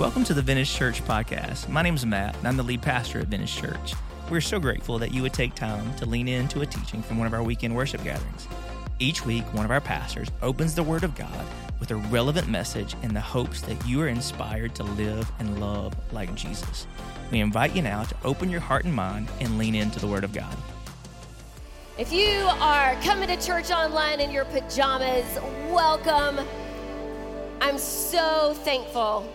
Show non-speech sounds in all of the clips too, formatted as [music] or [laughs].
Welcome to the Venice Church podcast. My name is Matt, and I'm the lead pastor at Venice Church. We're so grateful that you would take time to lean into a teaching from one of our weekend worship gatherings. Each week, one of our pastors opens the Word of God with a relevant message in the hopes that you are inspired to live and love like Jesus. We invite you now to open your heart and mind and lean into the Word of God. If you are coming to church online in your pajamas, welcome. I'm so thankful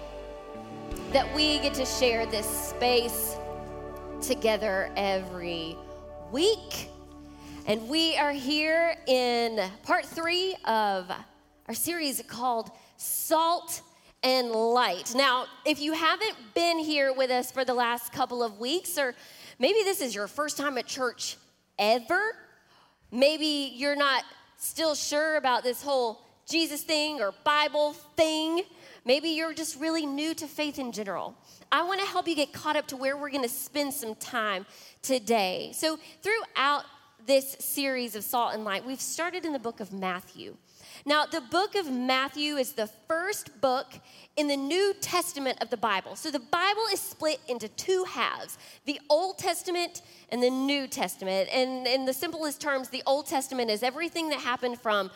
that we get to share this space together every week. And we are here in part three of our series called Salt and Light. Now, if you haven't been here with us for the last couple of weeks, or maybe this is your first time at church ever, maybe you're not still sure about this whole Jesus thing or Bible thing. Maybe you're just really new to faith in general. I want to help you get caught up to where we're going to spend some time today. So, throughout this series of Salt and Light, we've started in the book of Matthew. Now, the book of Matthew is the first book in the New Testament of the Bible. So the Bible is split into two halves the Old Testament and the New Testament. And in the simplest terms, the Old Testament is everything that happened from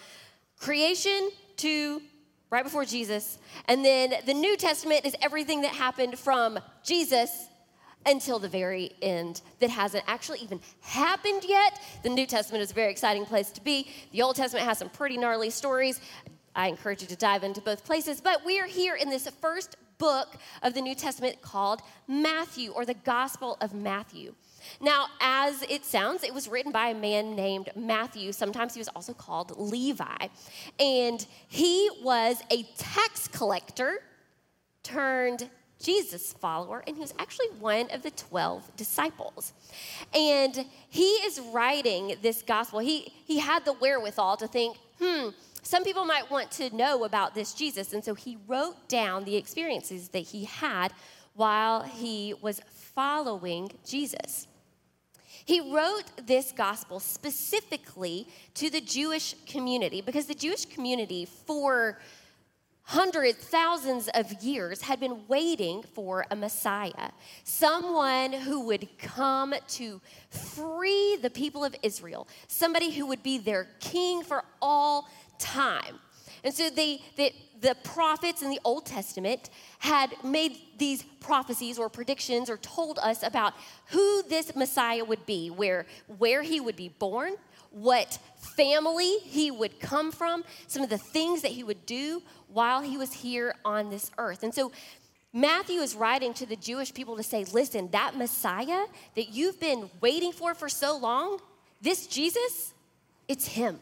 creation to right before Jesus. And then the New Testament is everything that happened from Jesus until the very end that hasn't actually even happened yet. The New Testament is a very exciting place to be. The Old Testament has some pretty gnarly stories. I encourage you to dive into both places. But we are here in this first book of the New Testament called Matthew or the Gospel of Matthew. Now, as it sounds, it was written by a man named Matthew. Sometimes he was also called Levi. And he was a tax collector turned Jesus follower, and he was actually one of the 12 disciples. And he is writing this gospel. He, he had the wherewithal to think, hmm, some people might want to know about this Jesus. And so he wrote down the experiences that he had while he was following Jesus. He wrote this gospel specifically to the Jewish community because the Jewish community, for hundreds, thousands of years, had been waiting for a Messiah, someone who would come to free the people of Israel, somebody who would be their king for all time. And so they, they, the prophets in the Old Testament had made these prophecies or predictions or told us about who this Messiah would be, where, where he would be born, what family he would come from, some of the things that he would do while he was here on this earth. And so Matthew is writing to the Jewish people to say, listen, that Messiah that you've been waiting for for so long, this Jesus, it's him.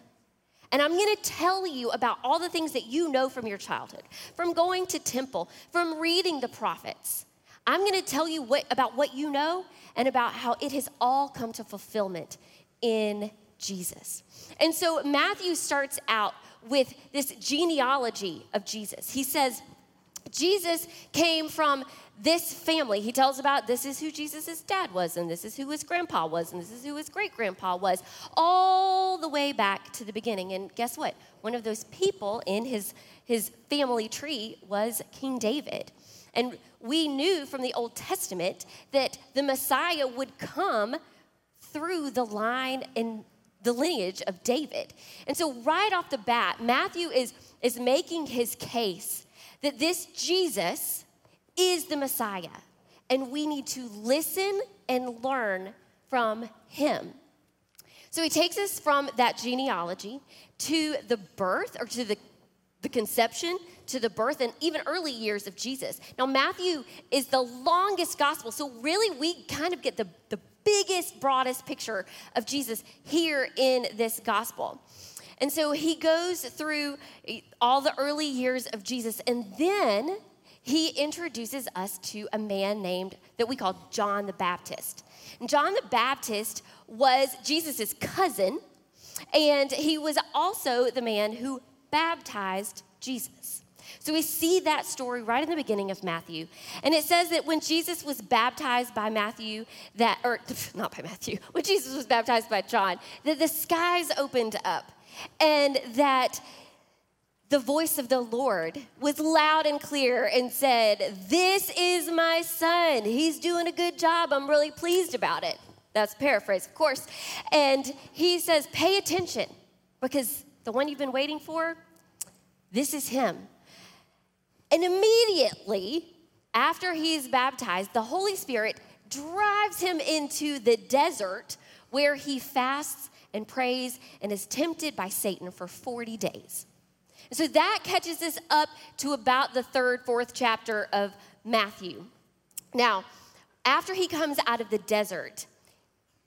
And I'm going to tell you about all the things that you know from your childhood, from going to temple, from reading the prophets. I'm going to tell you what, about what you know and about how it has all come to fulfillment in Jesus. And so Matthew starts out with this genealogy of Jesus. He says, Jesus came from this family. He tells about this is who Jesus' dad was, and this is who his grandpa was, and this is who his great grandpa was, all the way back to the beginning. And guess what? One of those people in his, his family tree was King David. And we knew from the Old Testament that the Messiah would come through the line and the lineage of David. And so, right off the bat, Matthew is, is making his case that this Jesus is the Messiah, and we need to listen and learn from him. So he takes us from that genealogy to the birth or to the, the conception, to the birth, and even early years of Jesus. Now, Matthew is the longest gospel, so really we kind of get the, the biggest, broadest picture of Jesus here in this gospel. And so he goes through eh, all the early years of Jesus, and then he introduces us to a man named that we call John the Baptist. And John the Baptist was Jesus' cousin, and he was also the man who baptized Jesus. So we see that story right in the beginning of Matthew. And it says that when Jesus was baptized by Matthew, that, or [laughs] not by Matthew, when Jesus was baptized by John, that the skies opened up and that the voice of the Lord was loud and clear and said, This is my son. He's doing a good job. I'm really pleased about it. That's paraphrase, of course. And he says, Pay attention because the one you've been waiting for, this is him. And immediately after he's baptized, the Holy Spirit drives him into the desert where he fasts and prays and is tempted by Satan for 40 days. And so that catches us up to about the third, fourth chapter of Matthew. Now, after he comes out of the desert,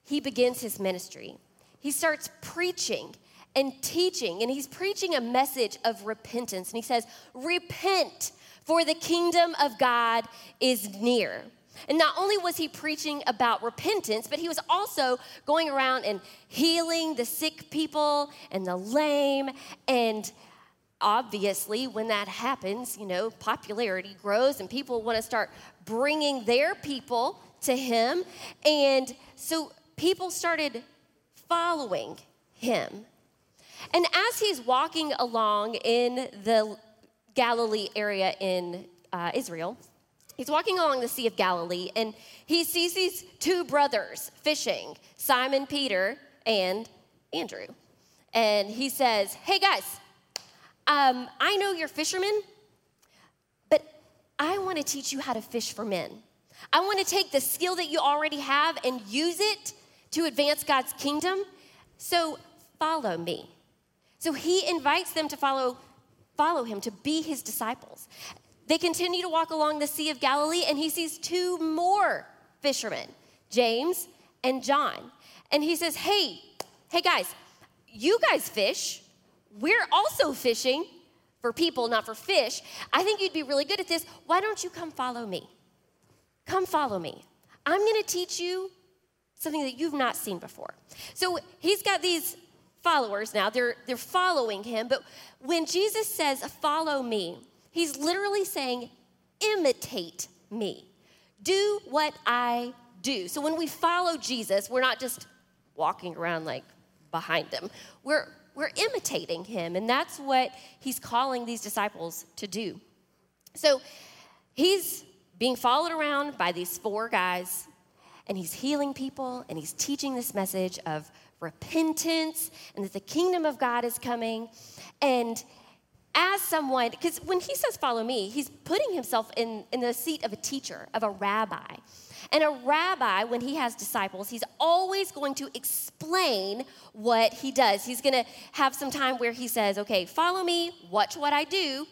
he begins his ministry. He starts preaching and teaching, and he's preaching a message of repentance. And he says, Repent, for the kingdom of God is near. And not only was he preaching about repentance, but he was also going around and healing the sick people and the lame and obviously, when that happens, you know, popularity grows and people want to start bringing their people to him. And so people started following him. And as he's walking along in the Galilee area in uh, Israel, he's walking along the Sea of Galilee and he sees these two brothers fishing Simon Peter and Andrew. And he says, Hey guys, um, I know you're fishermen, but I want to teach you how to fish for men. I want to take the skill that you already have and use it to advance God's kingdom. So follow me. So he invites them to follow, follow him, to be his disciples. They continue to walk along the Sea of Galilee, and he sees two more fishermen, James and John. And he says, Hey, hey guys, you guys fish. We're also fishing for people, not for fish. I think you'd be really good at this. Why don't you come follow me? Come follow me. I'm to teach you something that you've not seen before. So he's got these followers now. They're they're following him, but when Jesus says follow me, he's literally saying imitate me. Do what I do. So when we follow Jesus, we're not just walking around like behind him. We're we're imitating him. And that's what he's calling these disciples to do. So he's being followed around by these four guys, and he's healing people, and he's teaching this message of repentance and that the kingdom of God is coming. And as someone, because when he says follow me, he's putting himself in, in the seat of a teacher, of a rabbi. And a rabbi, when he has disciples, he's always going to explain what he does. He's going to have some time where he says, okay, follow me, watch what I do.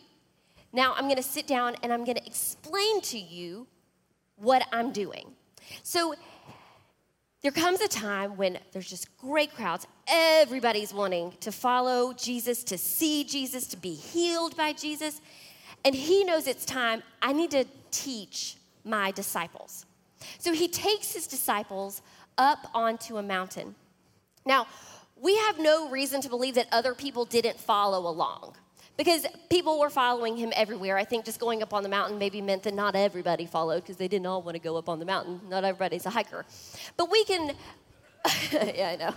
Now I'm going to sit down and I'm going to explain to you what I'm doing. So there comes a time when there's just great crowds. Everybody's wanting to follow Jesus, to see Jesus, to be healed by Jesus. And he knows it's time. I need to teach my disciples. So he takes his disciples up onto a mountain. Now, we have no reason to believe that other people didn't follow along because people were following him everywhere. I think just going up on the mountain maybe meant that not everybody followed because they didn't all want to go up on the mountain. Not everybody's a hiker. But we can, [laughs] yeah, I know.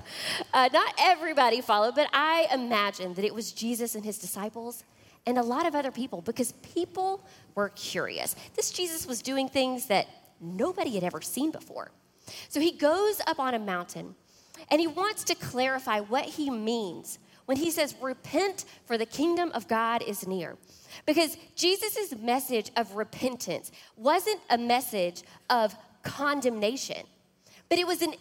Uh, not everybody followed, but I imagine that it was Jesus and his disciples and a lot of other people because people were curious. This Jesus was doing things that nobody had ever seen before. So he goes up on a mountain and he wants to clarify what he means when he says, Repent, for the kingdom of God is near. Because Jesus' message of repentance wasn't a message of condemnation, but it was an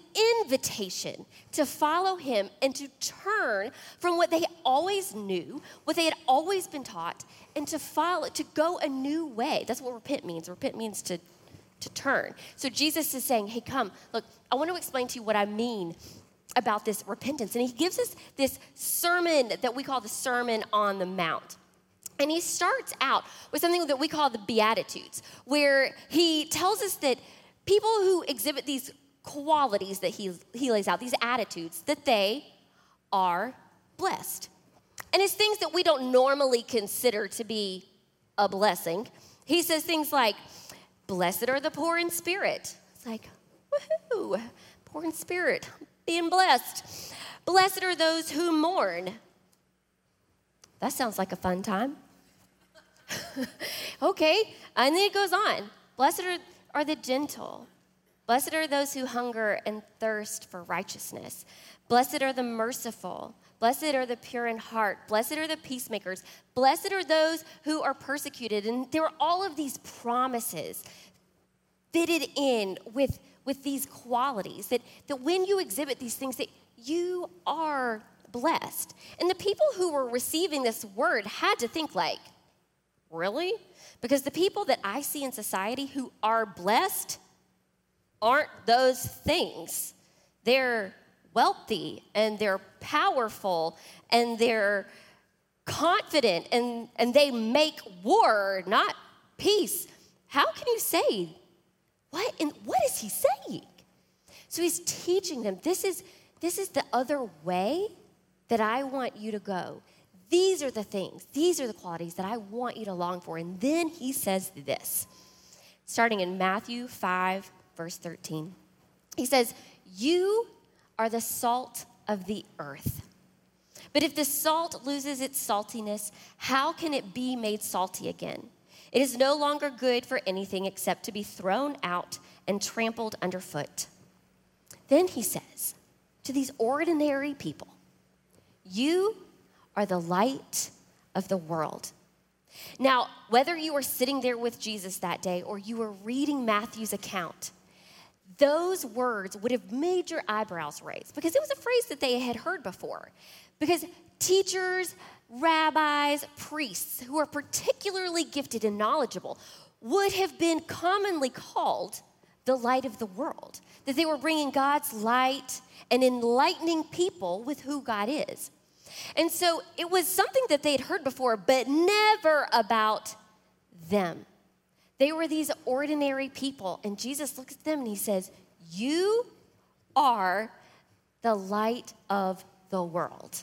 invitation to follow him and to turn from what they always knew, what they had always been taught, and to follow, to go a new way. That's what repent means. Repent means to to turn. So Jesus is saying, hey, come, look, I want to explain to you what I mean about this repentance. And he gives us this sermon that we call the Sermon on the Mount. And he starts out with something that we call the Beatitudes, where he tells us that people who exhibit these qualities that he, he lays out, these attitudes, that they are blessed. And it's things that we don't normally consider to be a blessing. He says things like, Blessed are the poor in spirit. It's like, woohoo, poor in spirit, being blessed. Blessed are those who mourn. that sounds like a fun time. [laughs] okay, and then it goes on. Blessed are, are the gentle. Blessed are those who hunger and thirst for righteousness. Blessed are the merciful. Blessed are the pure in heart. Blessed are the peacemakers. Blessed are those who are persecuted. And there are all of these promises fitted in with, with these qualities that, that when you exhibit these things, that you are blessed. And the people who were receiving this word had to think like, really? Because the people that I see in society who are blessed aren't those things. They're wealthy and they're powerful and they're confident and, and they make war, not peace. How can you say, what, and what is he saying? So he's teaching them this is, this is the other way that I want you to go. These are the things, these are the qualities that I want you to long for. And then he says this, starting in Matthew 5, verse 13. He says, You are the salt of the earth. But if the salt loses its saltiness, how can it be made salty again? It is no longer good for anything except to be thrown out and trampled underfoot. Then he says to these ordinary people, You are the light of the world. Now, whether you were sitting there with Jesus that day or you were reading Matthew's account, those words would have made your eyebrows raise because it was a phrase that they had heard before. Because teachers, rabbis, priests who are particularly gifted and knowledgeable would have been commonly called the light of the world, that they were bringing God's light and enlightening people with who God is. And so it was something that they had heard before, but never about them. They were these ordinary people. And Jesus looks at them and he says, You are the light of the world.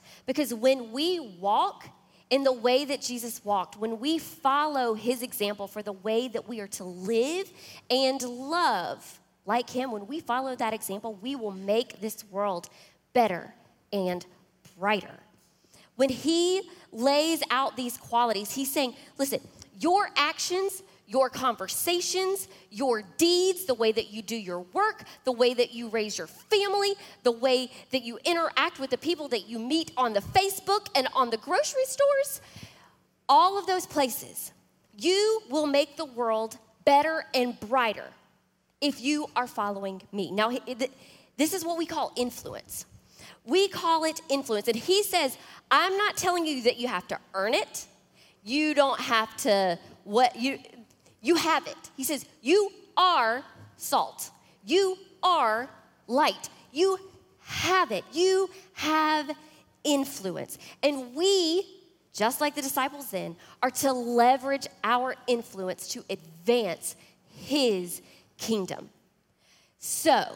because when we walk in the way that Jesus walked, when we follow his example for the way that we are to live and love like him, when we follow that example, we will make this world better and brighter. When he lays out these qualities, he's saying, listen, your actions, your conversations, your deeds, the way that you do your work, the way that you raise your family, the way that you interact with the people that you meet on the Facebook and on the grocery stores, all of those places, you will make the world better and brighter if you are following me. Now, this is what we call influence. We call it influence. And he says, I'm not telling you that you have to earn it. You don't have to what you you have it. He says, you are salt. You are light. You have it. You have influence. And we, just like the disciples then, are to leverage our influence to advance his kingdom. So,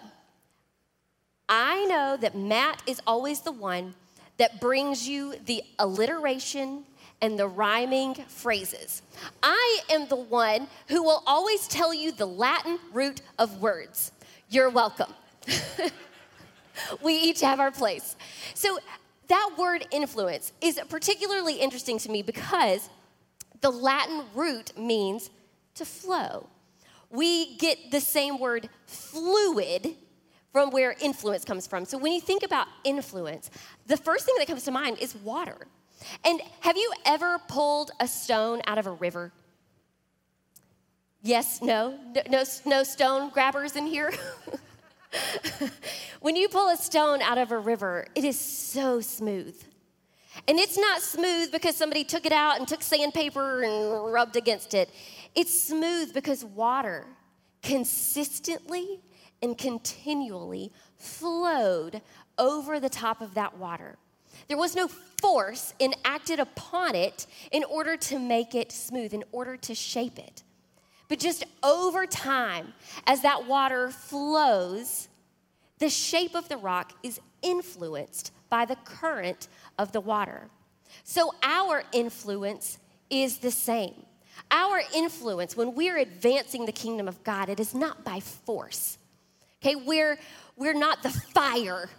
I know that Matt is always the one that brings you the alliteration and the rhyming phrases. I am the one who will always tell you the Latin root of words. You're welcome. [laughs] we each have our place. So, that word influence is particularly interesting to me because the Latin root means to flow. We get the same word fluid from where influence comes from. So when you think about influence, the first thing that comes to mind is water. And have you ever pulled a stone out of a river? Yes, no, no, no stone grabbers in here. [laughs] when you pull a stone out of a river, it is so smooth. And it's not smooth because somebody took it out and took sandpaper and rubbed against it. It's smooth because water consistently and continually flowed over the top of that water. There was no force enacted upon it in order to make it smooth, in order to shape it. But just over time, as that water flows, the shape of the rock is influenced by the current of the water. So our influence is the same. Our influence, when we're advancing the kingdom of God, it is not by force. Okay, we're, we're not the fire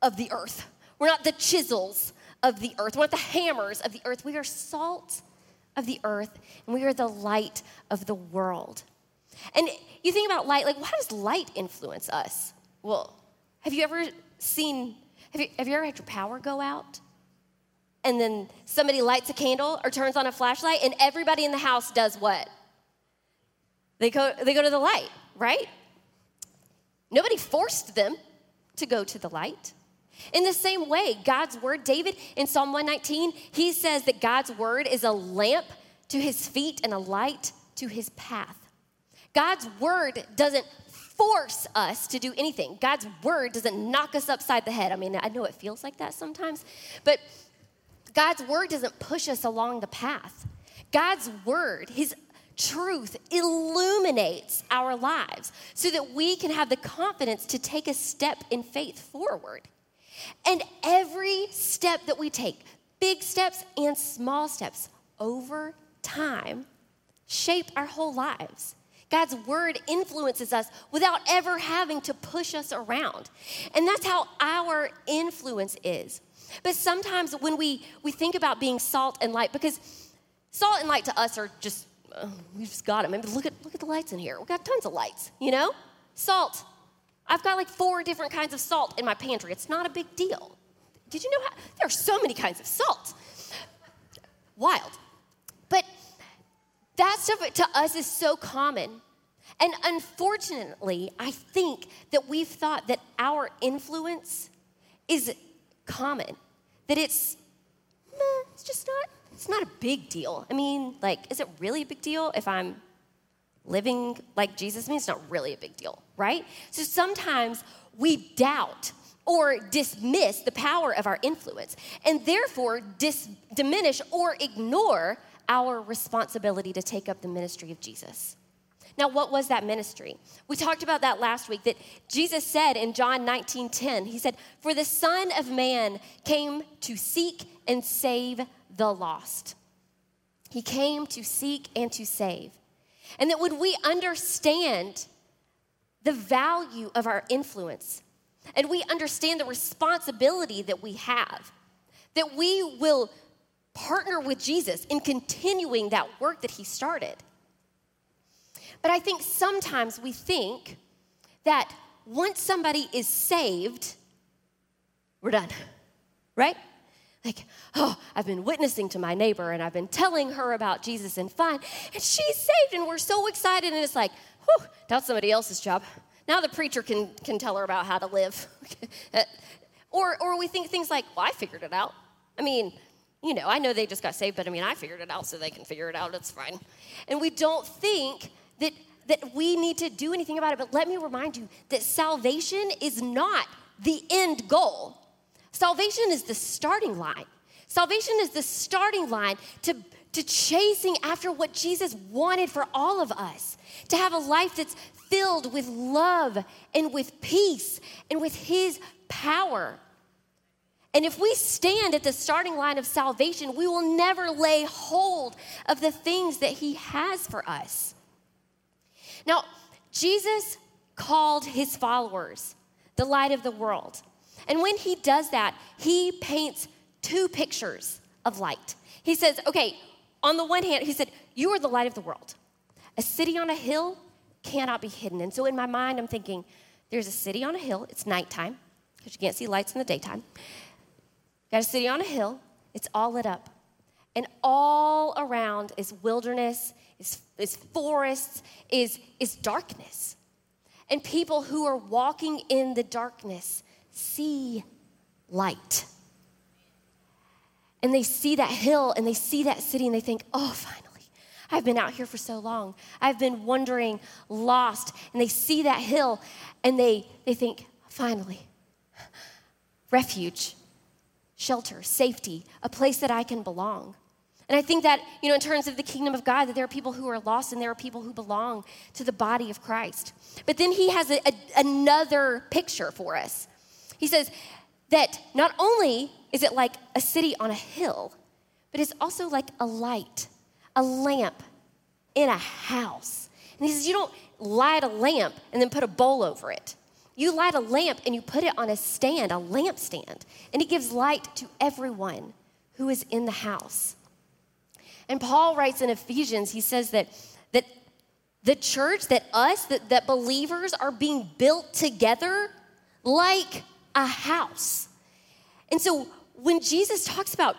of the earth. We're not the chisels of the earth. We're not the hammers of the earth. We are salt of the earth, and we are the light of the world. And you think about light, like, how does light influence us? Well, have you ever seen, have you, have you ever had your power go out? And then somebody lights a candle or turns on a flashlight, and everybody in the house does what? They go, they go to the light, right? Nobody forced them to go to the light. In the same way, God's word, David in Psalm 119, he says that God's word is a lamp to his feet and a light to his path. God's word doesn't force us to do anything. God's word doesn't knock us upside the head. I mean, I know it feels like that sometimes, but God's word doesn't push us along the path. God's word, his truth illuminates our lives so that we can have the confidence to take a step in faith forward. And every step that we take, big steps and small steps, over time, shape our whole lives. God's word influences us without ever having to push us around. And that's how our influence is. But sometimes when we, we think about being salt and light, because salt and light to us are just, uh, we've just got them. I mean, look at, look at the lights in here. We've got tons of lights, you know? Salt, I've got like four different kinds of salt in my pantry. It's not a big deal. Did you know how? There are so many kinds of salt. Wild. But that stuff to us is so common. And unfortunately, I think that we've thought that our influence is common, that it's, it's just not, it's not a big deal. I mean, like, is it really a big deal if I'm living like Jesus means? Not really a big deal right? So sometimes we doubt or dismiss the power of our influence and therefore dis- diminish or ignore our responsibility to take up the ministry of Jesus. Now, what was that ministry? We talked about that last week that Jesus said in John 19 10, He said, For the Son of Man came to seek and save the lost. He came to seek and to save. And that when we understand the value of our influence and we understand the responsibility that we have, that we will partner with Jesus in continuing that work that he started. But I think sometimes we think that once somebody is saved, we're done, right? Like, oh, I've been witnessing to my neighbor and I've been telling her about Jesus and fine, and she's saved, and we're so excited, and it's like, whew, that's somebody else's job. Now the preacher can, can tell her about how to live. [laughs] or, or we think things like, well, I figured it out. I mean, you know, I know they just got saved, but I mean, I figured it out so they can figure it out. It's fine. And we don't think that, that we need to do anything about it. But let me remind you that salvation is not the end goal, salvation is the starting line. Salvation is the starting line to, to chasing after what Jesus wanted for all of us to have a life that's filled with love and with peace and with His power. And if we stand at the starting line of salvation, we will never lay hold of the things that He has for us. Now, Jesus called His followers the light of the world. And when He does that, He paints two pictures of light. He says, okay, on the one hand, He said, You are the light of the world. A city on a hill cannot be hidden. And so in my mind, I'm thinking, there's a city on a hill, it's nighttime, because you can't see lights in the daytime. Got a city on a hill, it's all lit up. And all around is wilderness, is, is forests, is, is darkness. And people who are walking in the darkness see light. And they see that hill and they see that city and they think, oh, finally I've been out here for so long. I've been wandering, lost. And they see that hill and they, they think, finally, refuge. shelter, safety, a place that I can belong. And I think that, you know, in terms of the kingdom of God, that there are people who are lost and there are people who belong to the body of Christ. But then he has a, a, another picture for us. He says that not only is it like a city on a hill, but it's also like a light, a lamp in a house. And he says, you don't light a lamp and then put a bowl over it. You light a lamp and you put it on a stand, a lampstand, and it gives light to everyone who is in the house. And Paul writes in Ephesians, he says that, that the church, that us, that, that believers are being built together like a house. And so when Jesus talks about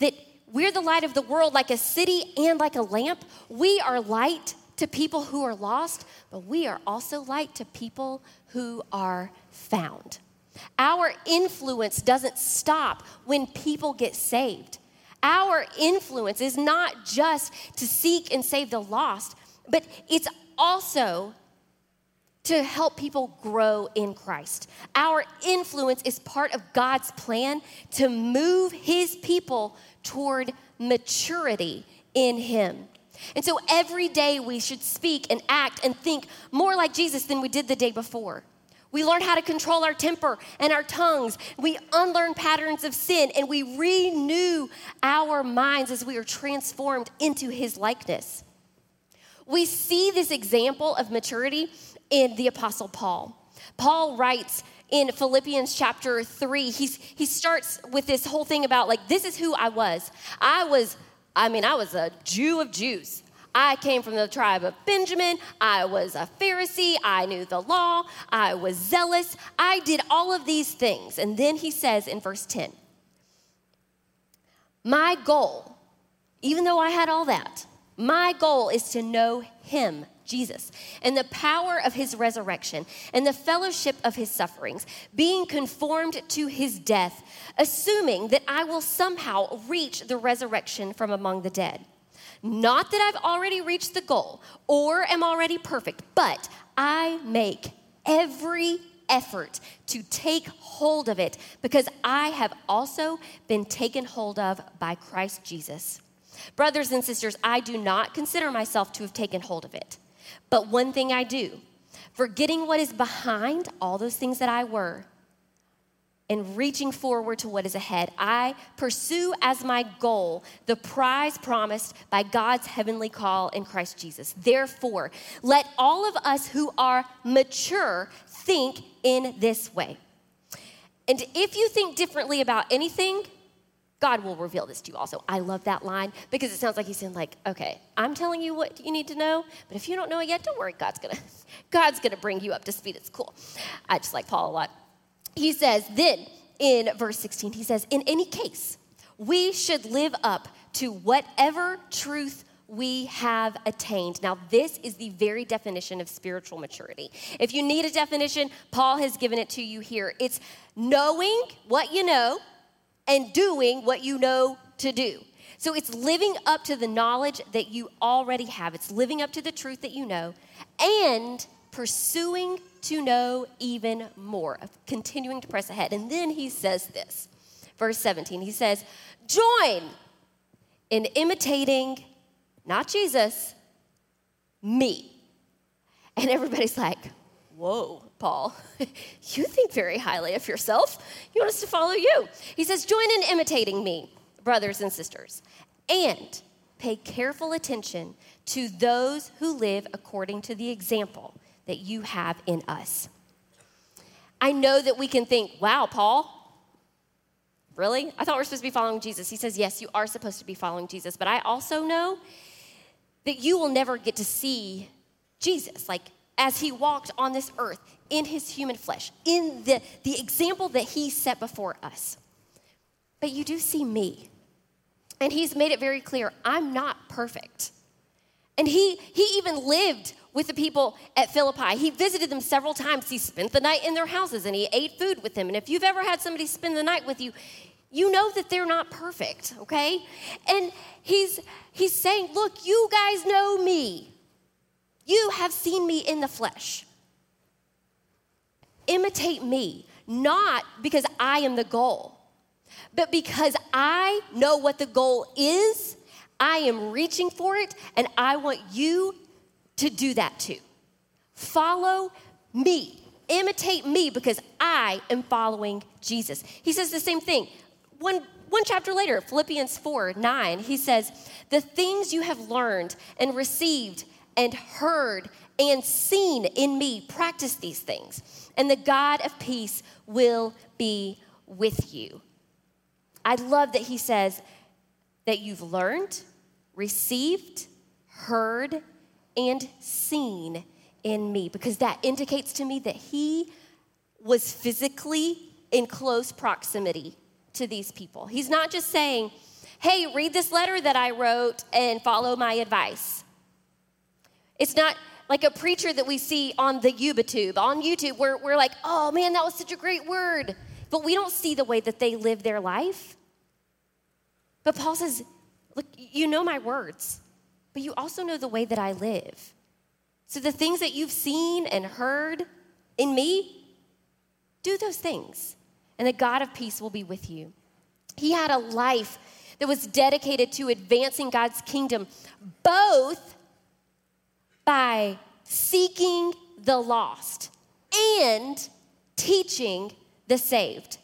that we're the light of the world, like a city and like a lamp, we are light to people who are lost, but we are also light to people who are found. Our influence doesn't stop when people get saved. Our influence is not just to seek and save the lost, but it's also to help people grow in Christ. Our influence is part of God's plan to move his people toward maturity in him. And so every day we should speak and act and think more like Jesus than we did the day before. We learn how to control our temper and our tongues. We unlearn patterns of sin and we renew our minds as we are transformed into his likeness. We see this example of maturity in the Apostle Paul. Paul writes in Philippians chapter 3, he's, he starts with this whole thing about, like, this is who I was. I was, I mean, I was a Jew of Jews. I came from the tribe of Benjamin. I was a Pharisee. I knew the law. I was zealous. I did all of these things. And then he says in verse 10 My goal, even though I had all that, my goal is to know him, Jesus, and the power of his resurrection and the fellowship of his sufferings, being conformed to his death, assuming that I will somehow reach the resurrection from among the dead. Not that I've already reached the goal or am already perfect, but I make every effort to take hold of it because I have also been taken hold of by Christ Jesus. Brothers and sisters, I do not consider myself to have taken hold of it. But one thing I do, forgetting what is behind all those things that I were and reaching forward to what is ahead. I pursue as my goal the prize promised by God's heavenly call in Christ Jesus. Therefore, let all of us who are mature think in this way. And if you think differently about anything, God will reveal this to you also. I love that line because it sounds like he's saying, like, okay, I'm telling you what you need to know, but if you don't know it yet, don't worry, God's gonna, [laughs] God's gonna bring you up to speed. It's cool. I just like Paul a lot he says, then in verse 16, he says, in any case, we should live up to whatever truth we have attained. Now, this is the very definition of spiritual maturity. If you need a definition, Paul has given it to you here. It's knowing what you know and doing what you know to do. So it's living up to the knowledge that you already have, it's living up to the truth that you know, and pursuing to know even more, continuing to press ahead. And then he says this, verse 17, he says, Join in imitating not Jesus, me. And everybody's like, Whoa, Paul, [laughs] you think very highly of yourself. You want us to follow you. He says, Join in imitating me, brothers and sisters, and pay careful attention to those who live according to the example that you have in us. I know that we can think, wow, Paul, really? I thought we are supposed to be following Jesus. He says, yes, you are supposed to be following Jesus. But I also know that you will never get to see Jesus, like as he walked on this earth in his human flesh, in the, the example that he set before us. But you do see me. And he's made it very clear I'm not perfect. And he, he even lived with the people at Philippi. He visited them several times. He spent the night in their houses and he ate food with them. And if you've ever had somebody spend the night with you, you know that they're not perfect, okay? And he's he's saying, "Look, you guys know me. You have seen me in the flesh. Imitate me, not because I am the goal, But because I know what the goal is, I am reaching for it, and I want you to do that too. Follow me, imitate me, because I am following Jesus. He says the same thing. One, one chapter later, Philippians 4 9, he says, The things you have learned and received and heard and seen in me, practice these things, and the God of peace will be with you. I love that he says that you've learned, received, heard, and seen in me, because that indicates to me that he was physically in close proximity to these people. He's not just saying, hey, read this letter that I wrote and follow my advice. It's not like a preacher that we see on the YouTube. On YouTube, where we're like, oh man, that was such a great word. But we don't see the way that they live their life. But Paul says, look, you know my words, but you also know the way that I live. So the things that you've seen and heard in me, do those things, and the God of peace will be with you. He had a life that was dedicated to advancing God's kingdom, both by seeking the lost and teaching the saved.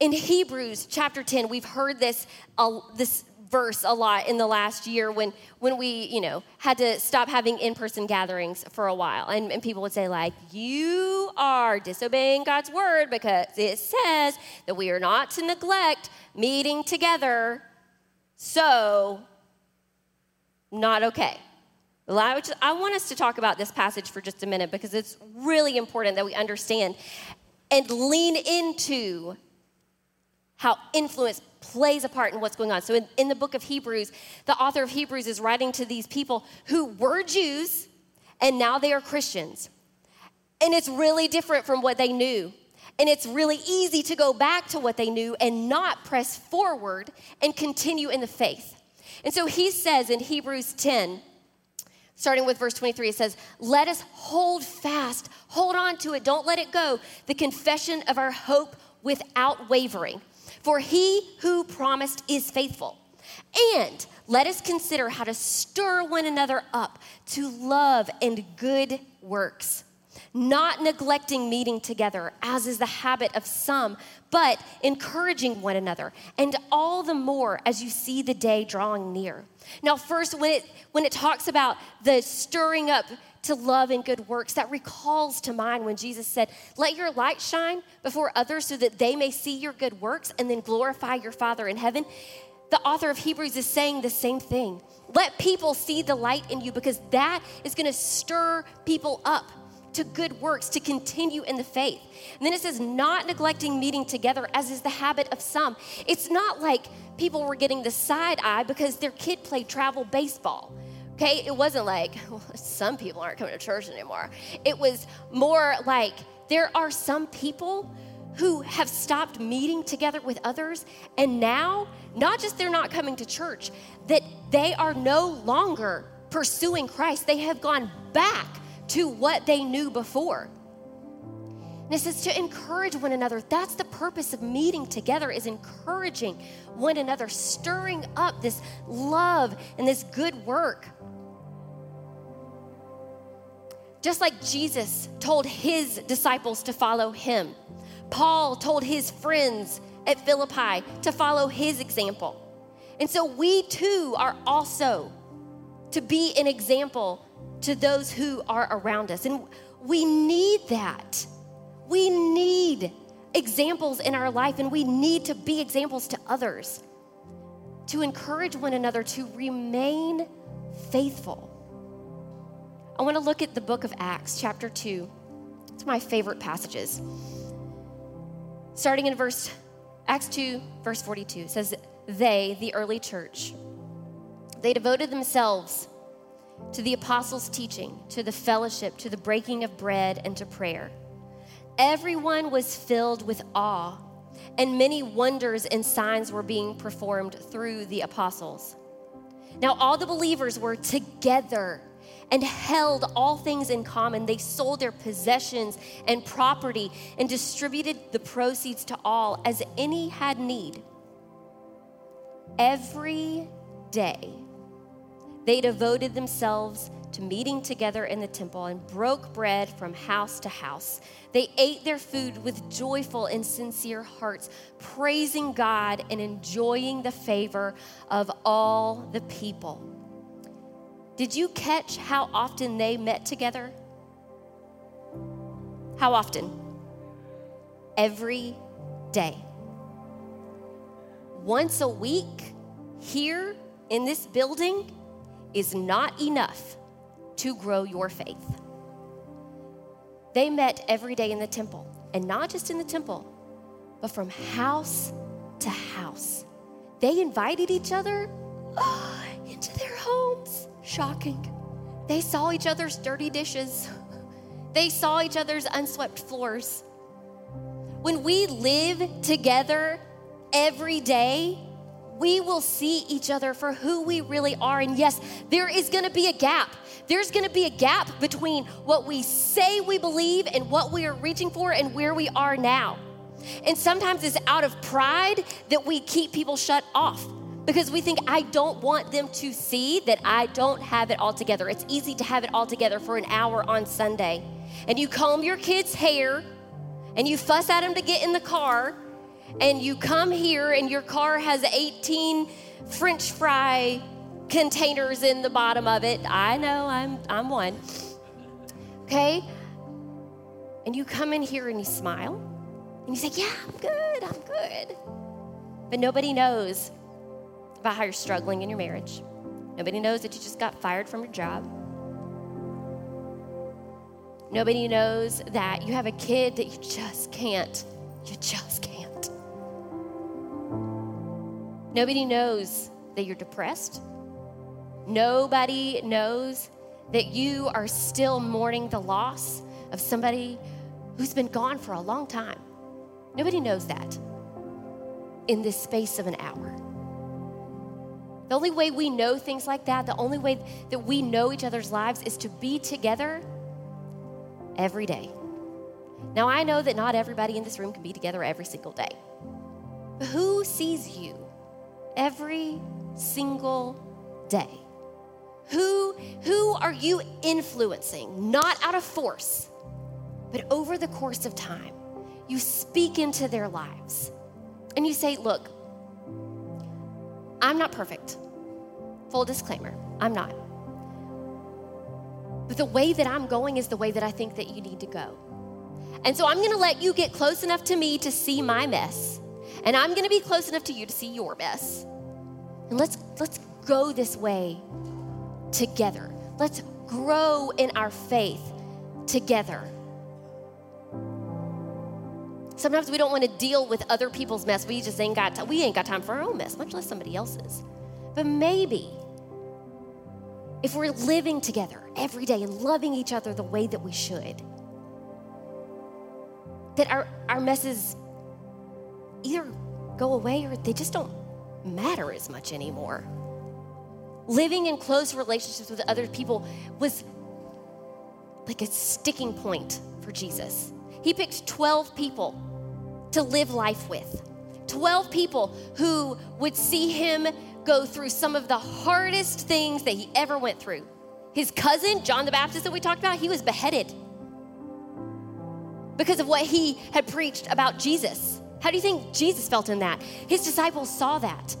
In Hebrews chapter 10, we've heard this, uh, this verse a lot in the last year when, when we, you know, had to stop having in-person gatherings for a while. And, and people would say, like, you are disobeying God's word because it says that we are not to neglect meeting together. So, not okay. I want us to talk about this passage for just a minute because it's really important that we understand and lean into how influence plays a part in what's going on. So, in, in, the book of Hebrews, the author of Hebrews is writing to these people who were Jews and now they are Christians. And it's really different from what they knew. And it's really easy to go back to what they knew and not press forward and continue in the faith. And so he says in Hebrews 10, starting with verse 23, it says, Let us hold fast, hold on to it, don't let it go, the confession of our hope without wavering. For he who promised is faithful. And let us consider how to stir one another up to love and good works, not neglecting meeting together, as is the habit of some, but encouraging one another, and all the more as you see the day drawing near. Now, first, when it, when it talks about the stirring up to love and good works, that recalls to mind when Jesus said, Let your light shine before others so that they may see your good works and then glorify your Father in heaven. The author of Hebrews is saying the same thing. Let people see the light in you because that is going to stir people up to good works, to continue in the faith. And then it says, not neglecting meeting together, as is the habit of some. It's not like people were getting the side eye because their kid played travel baseball. Okay, it wasn't like well, some people aren't coming to church anymore. It was more like there are some people who have stopped meeting together with others, and now, not just they're not coming to church, that they are no longer pursuing Christ. They have gone back to what they knew before. It says to encourage one another. That's the purpose of meeting together is encouraging one another, stirring up this love and this good work. Just like Jesus told his disciples to follow him, Paul told his friends at Philippi to follow his example. And so we too are also to be an example to those who are around us. And we need that. We need examples in our life, and we need to be examples to others to encourage one another to remain faithful. I want to look at the book of Acts, chapter 2. It's my favorite passages. Starting in verse Acts 2, verse 42, says, They, the early church, they devoted themselves to the apostles' teaching, to the fellowship, to the breaking of bread, and to prayer. Everyone was filled with awe, and many wonders and signs were being performed through the apostles. Now, all the believers were together and held all things in common. They sold their possessions and property and distributed the proceeds to all as any had need. Every day, they devoted themselves to meeting together in the temple and broke bread from house to house. They ate their food with joyful and sincere hearts, praising God and enjoying the favor of all the people. Did you catch how often they met together? How often? Every day. Once a week here in this building is not enough to grow your faith. They met every day in the temple, and not just in the temple, but from house to house. They invited each other [gasps] into their homes. Shocking. They saw each other's dirty dishes, [laughs] they saw each other's unswept floors. When we live together every day, we will see each other for who we really are. And yes, there is gonna be a gap. There's gonna be a gap between what we say we believe and what we are reaching for and where we are now. And sometimes it's out of pride that we keep people shut off because we think, I don't want them to see that I don't have it all together. It's easy to have it all together for an hour on Sunday. And you comb your kid's hair and you fuss at them to get in the car, and you come here and your car has 18 French fry containers in the bottom of it. I know, I'm, I'm one. Okay? And you come in here and you smile and you say, Yeah, I'm good, I'm good. But nobody knows about how you're struggling in your marriage. Nobody knows that you just got fired from your job. Nobody knows that you have a kid that you just can't, you just Nobody knows that you're depressed. Nobody knows that you are still mourning the loss of somebody who's been gone for a long time. Nobody knows that in this space of an hour. The only way we know things like that, the only way that we know each other's lives is to be together every day. Now, I know that not everybody in this room can be together every single day. But who sees you every single day? Who, who are you influencing, not out of force, but over the course of time? You speak into their lives and you say, Look, I'm not perfect. Full disclaimer, I'm not. But the way that I'm going is the way that I think that you need to go. And so I'm gonna let you get close enough to me to see my mess. And I'm gonna be close enough to you to see your mess. And let's let's go this way together. Let's grow in our faith together. Sometimes we don't want to deal with other people's mess. We just ain't got time. we ain't got time for our own mess, much less somebody else's. But maybe if we're living together every day and loving each other the way that we should, that our, our messes either go away or they just don't matter as much anymore. Living in close relationships with other people was like a sticking point for Jesus. He picked 12 people to live life with. 12 people who would see him go through some of the hardest things that he ever went through. His cousin, John the Baptist, that we talked about, he was beheaded because of what he had preached about Jesus. How do you think Jesus felt in that? His disciples saw that.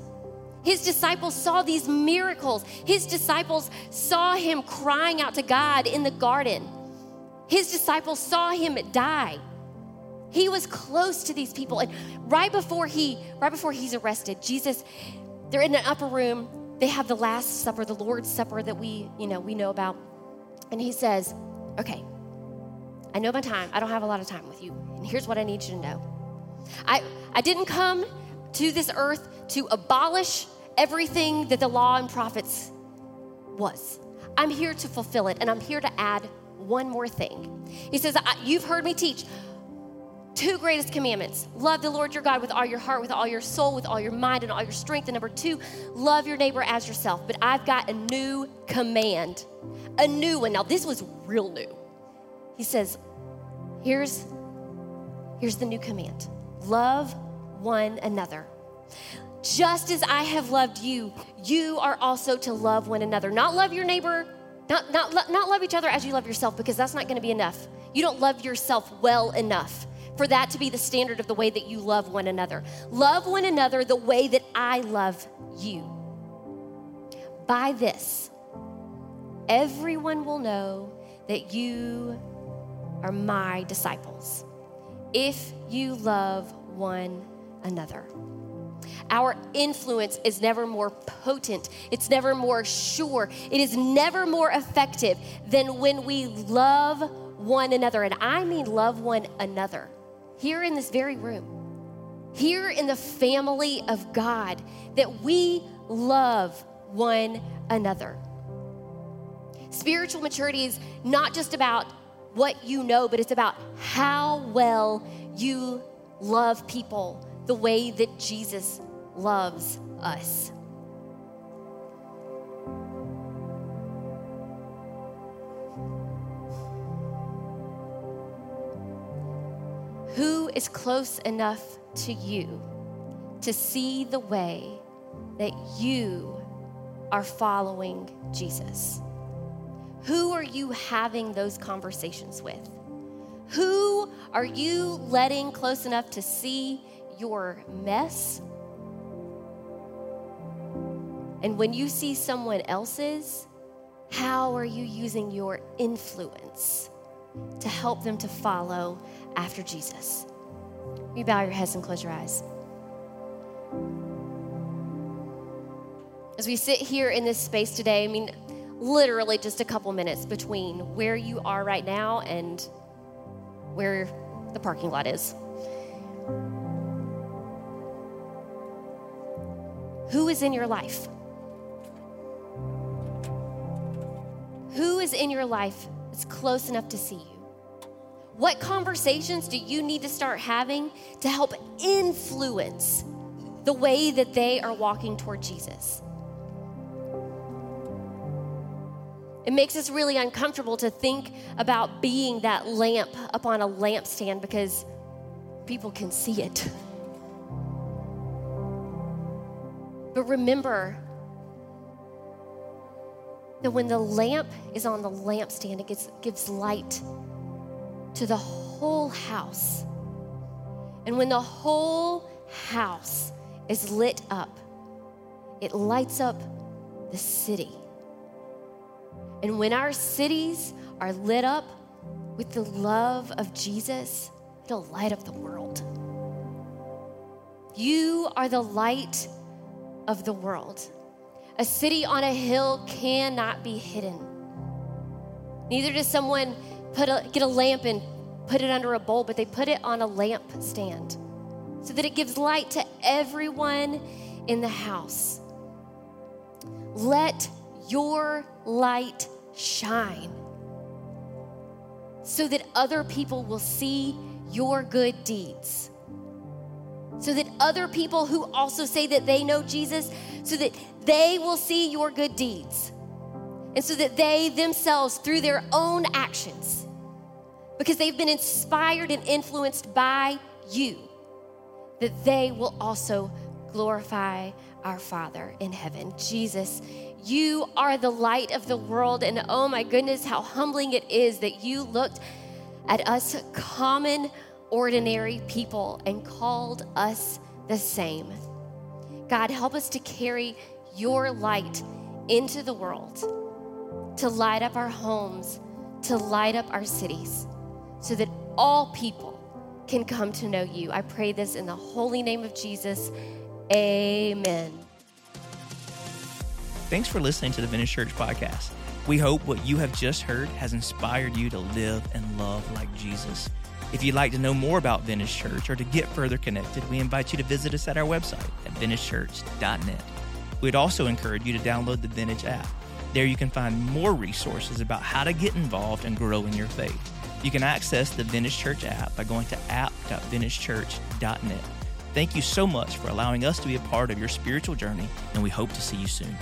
His disciples saw these miracles. His disciples saw him crying out to God in the garden. His disciples saw him die. He was close to these people. And right before he, right before he's arrested, Jesus, they're in an upper room. They have the Last Supper, the Lord's Supper that we, you know, we know about. And he says, Okay, I know my time. I don't have a lot of time with you. And here's what I need you to know. I, I didn't come to this earth to abolish everything that the law and prophets was. I'm here to fulfill it, and I'm here to add one more thing. He says, You've heard me teach two greatest commandments love the Lord your God with all your heart, with all your soul, with all your mind, and all your strength. And number two, love your neighbor as yourself. But I've got a new command, a new one. Now, this was real new. He says, here's, here's the new command love one another. Just as I have loved you, you are also to love one another. Not love your neighbor, not, not, not love each other as you love yourself, because that's not going to be enough. You don't love yourself well enough for that to be the standard of the way that you love one another. Love one another the way that I love you. By this, everyone will know that you are my disciples if you love one another. Our influence is never more potent, it's never more sure, it is never more effective than when we love one another. And I mean, love one another here in this very room, here in the family of God, that we love one another. Spiritual maturity is not just about what you know, but it's about how well you love people the way that Jesus loves us. Who is close enough to you to see the way that you are following Jesus? Who are you having those conversations with? Who are you letting close enough to see your mess? And when you see someone else's, how are you using your influence to help them to follow after Jesus? You bow your heads and close your eyes. As we sit here in this space today, I mean, literally just a couple minutes between where you are right now and where the parking lot is. Who is in your life? Who is in your life that's close enough to see you? What conversations do you need to start having to help influence the way that they are walking toward Jesus? It makes us really uncomfortable to think about being that lamp up on a lampstand because people can see it. But remember that when the lamp is on the lampstand, it gives, gives light to the whole house. And when the whole house is lit up, it lights up the city. And when our cities are lit up with the love of Jesus, it'll light up the world. You are the light of the world. A city on a hill cannot be hidden. Neither does someone put a, get a lamp and put it under a bowl, but they put it on a lamp stand so that it gives light to everyone in the house. Let your light shine so that other people will see your good deeds. So that other people who also say that they know Jesus, so that they will see your good deeds. And so that they themselves, through their own actions, because they've been inspired and influenced by you, that they will also glorify our Father in heaven. Jesus, you are the light of the world. And oh my goodness, how humbling it is that you looked at us common, ordinary people and called us the same. God, help us to carry your light into the world, to light up our homes, to light up our cities, so that all people can come to know you. I pray this in the holy name of Jesus. Amen. Thanks for listening to the Vintage Church podcast. We hope what you have just heard has inspired you to live and love like Jesus. If you'd like to know more about Vintage Church or to get further connected, we invite you to visit us at our website at vintagechurch.net. We'd also encourage you to download the Vintage app. There you can find more resources about how to get involved and grow in your faith. You can access the Vintage Church app by going to app.vintagechurch.net. Thank you so much for allowing us to be a part of your spiritual journey, and we hope to see you soon.